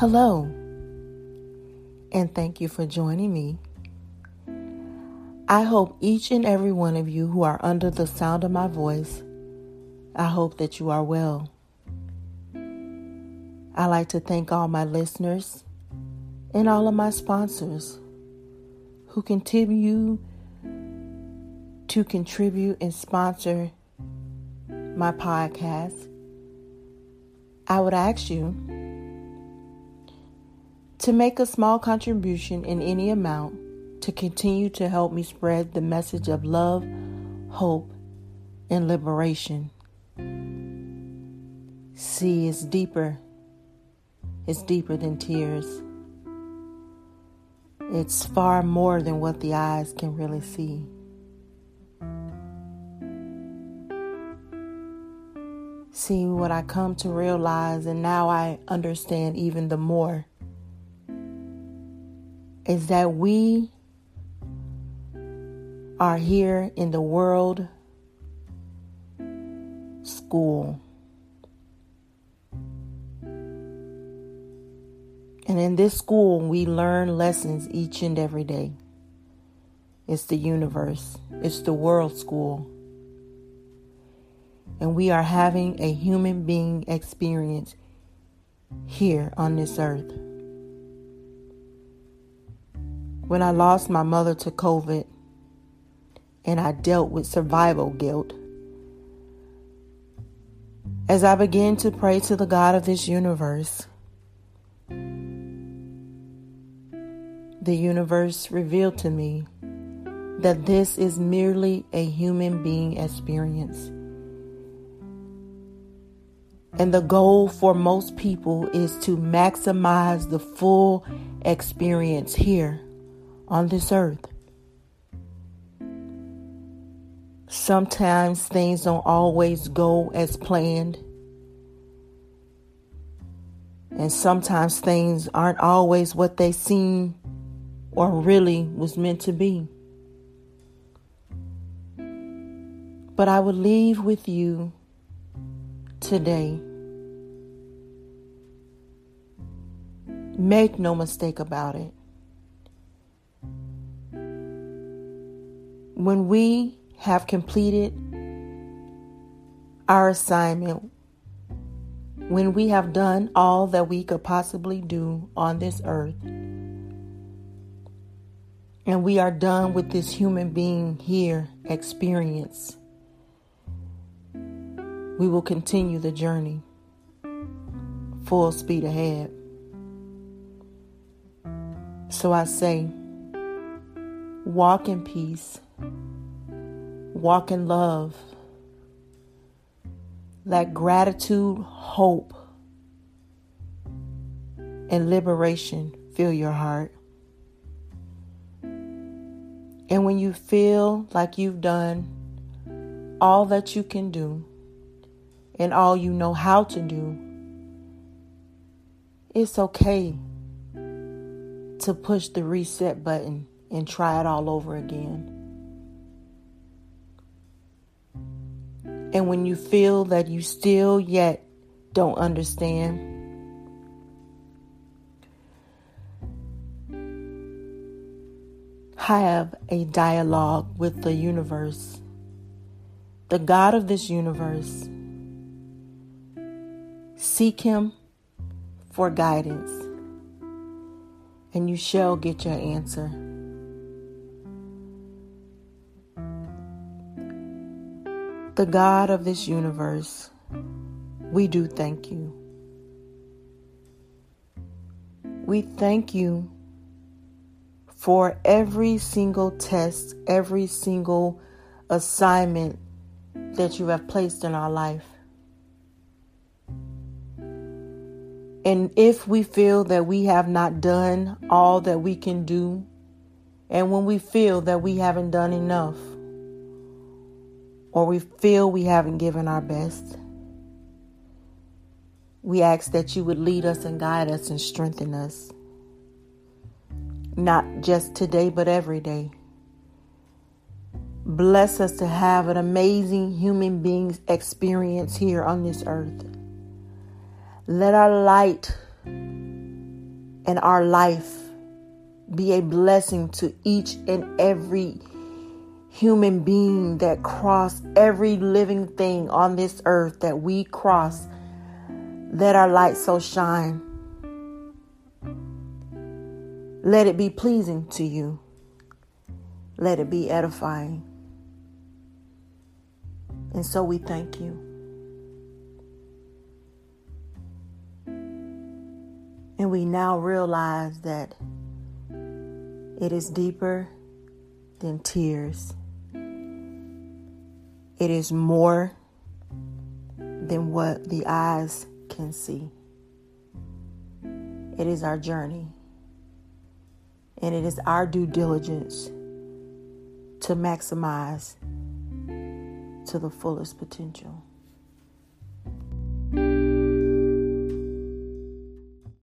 Hello, and thank you for joining me. I hope each and every one of you who are under the sound of my voice, I hope that you are well. I like to thank all my listeners and all of my sponsors who continue to contribute and sponsor my podcast. I would ask you to make a small contribution in any amount to continue to help me spread the message of love, hope, and liberation. See, it's deeper. It's deeper than tears. It's far more than what the eyes can really see. See, what I come to realize, and now I understand even the more is that we are here in the world school. And in this school, we learn lessons each and every day. It's the universe, it's the world school. And we are having a human being experience here on this earth. When I lost my mother to COVID and I dealt with survival guilt, as I began to pray to the God of this universe, the universe revealed to me that this is merely a human being experience. And the goal for most people is to maximize the full experience here on this earth. Sometimes things don't always go as planned. And sometimes things aren't always what they seem or really was meant to be. But I would leave with you today. Make no mistake about it. When we have completed our assignment, when we have done all that we could possibly do on this earth, and we are done with this human being here experience, we will continue the journey full speed ahead. So I say, walk in peace walk in love. Let gratitude, hope, and liberation fill your heart. And when you feel like you've done all that you can do and all you know how to do, it's okay to push the reset button and try it all over again. And when you feel that you still yet don't understand, have a dialogue with the universe, the God of this universe. Seek Him for guidance, and you shall get your answer. The God of this universe, we do thank you. We thank you for every single test, every single assignment that you have placed in our life. And if we feel that we have not done all that we can do, and when we feel that we haven't done enough, or we feel we haven't given our best, we ask that you would lead us and guide us and strengthen us. Not just today, but every day. Bless us to have an amazing human being's experience here on this earth. Let our light and our life be a blessing to each and every human being that cross every living thing on this earth that we cross. Let our light so shine. Let it be pleasing to you. Let it be edifying. And so we thank you. And we now realize that it is deeper than tears. It is more than what the eyes can see. It is our journey. And it is our due diligence to maximize to the fullest potential.